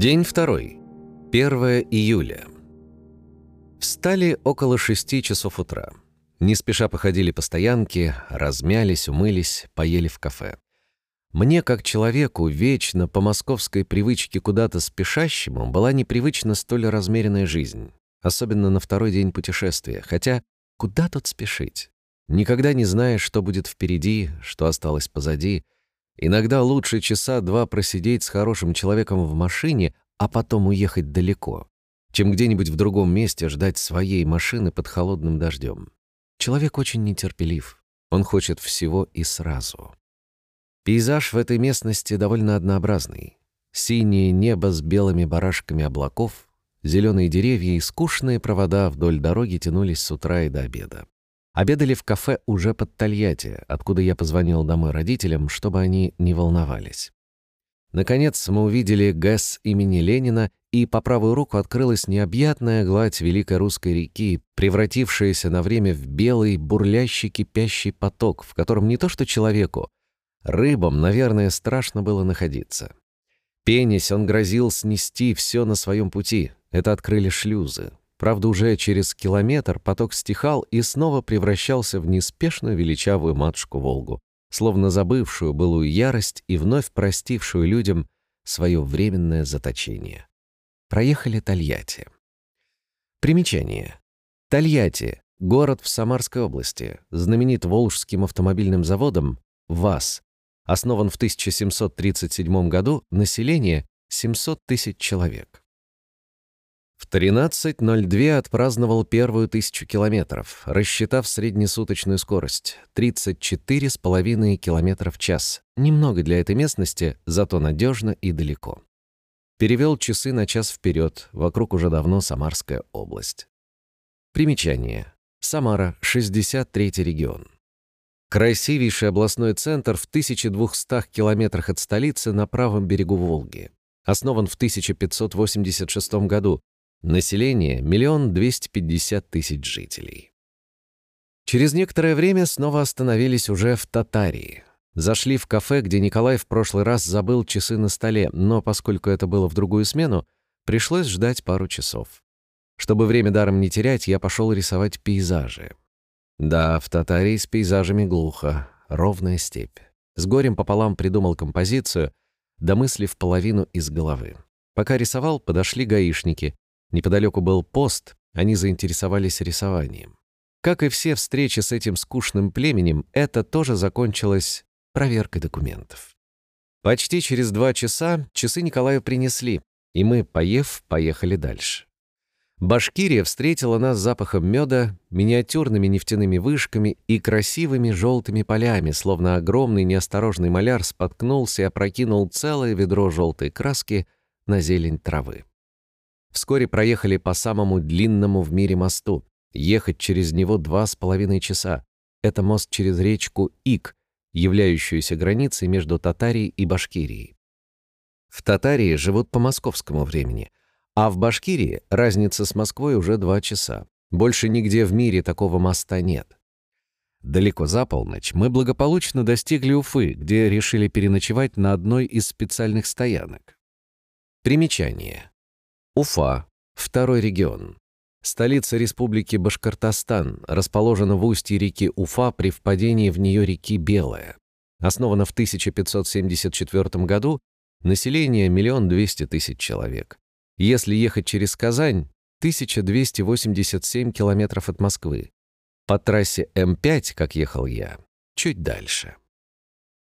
День второй. 1 июля. Встали около шести часов утра. Не спеша походили по стоянке, размялись, умылись, поели в кафе. Мне, как человеку, вечно по московской привычке куда-то спешащему, была непривычна столь размеренная жизнь. Особенно на второй день путешествия. Хотя, куда тут спешить? Никогда не знаешь, что будет впереди, что осталось позади. Иногда лучше часа два просидеть с хорошим человеком в машине, а потом уехать далеко, чем где-нибудь в другом месте ждать своей машины под холодным дождем. Человек очень нетерпелив. Он хочет всего и сразу. Пейзаж в этой местности довольно однообразный. Синее небо с белыми барашками облаков, зеленые деревья и скучные провода вдоль дороги тянулись с утра и до обеда. Обедали в кафе уже под Тольятти, откуда я позвонил домой родителям, чтобы они не волновались. Наконец мы увидели ГЭС имени Ленина, и по правую руку открылась необъятная гладь Великой Русской реки, превратившаяся на время в белый, бурлящий, кипящий поток, в котором не то что человеку, Рыбам, наверное, страшно было находиться. Пенясь, он грозил снести все на своем пути. Это открыли шлюзы. Правда, уже через километр поток стихал и снова превращался в неспешную величавую матушку Волгу, словно забывшую былую ярость и вновь простившую людям свое временное заточение. Проехали Тольятти. Примечание. Тольятти — город в Самарской области, знаменит Волжским автомобильным заводом ВАЗ, Основан в 1737 году, население 700 тысяч человек. В 13.02 отпраздновал первую тысячу километров, рассчитав среднесуточную скорость — 34,5 км в час. Немного для этой местности, зато надежно и далеко. Перевел часы на час вперед, вокруг уже давно Самарская область. Примечание. Самара, 63 регион. Красивейший областной центр в 1200 километрах от столицы на правом берегу Волги. Основан в 1586 году. Население – миллион двести пятьдесят тысяч жителей. Через некоторое время снова остановились уже в Татарии. Зашли в кафе, где Николай в прошлый раз забыл часы на столе, но поскольку это было в другую смену, пришлось ждать пару часов. Чтобы время даром не терять, я пошел рисовать пейзажи. Да, в Татарии с пейзажами глухо, ровная степь. С горем пополам придумал композицию, домыслив половину из головы. Пока рисовал, подошли гаишники. Неподалеку был пост, они заинтересовались рисованием. Как и все встречи с этим скучным племенем, это тоже закончилось проверкой документов. Почти через два часа часы Николаю принесли, и мы, поев, поехали дальше. Башкирия встретила нас запахом меда, миниатюрными нефтяными вышками и красивыми желтыми полями, словно огромный неосторожный маляр споткнулся и опрокинул целое ведро желтой краски на зелень травы. Вскоре проехали по самому длинному в мире мосту. Ехать через него два с половиной часа. Это мост через речку Ик, являющуюся границей между Татарией и Башкирией. В Татарии живут по московскому времени — а в Башкирии разница с Москвой уже два часа. Больше нигде в мире такого моста нет. Далеко за полночь мы благополучно достигли Уфы, где решили переночевать на одной из специальных стоянок. Примечание. Уфа. Второй регион. Столица республики Башкортостан, расположена в устье реки Уфа при впадении в нее реки Белая. Основана в 1574 году, население – миллион двести тысяч человек. Если ехать через Казань, 1287 километров от Москвы. По трассе М5, как ехал я, чуть дальше.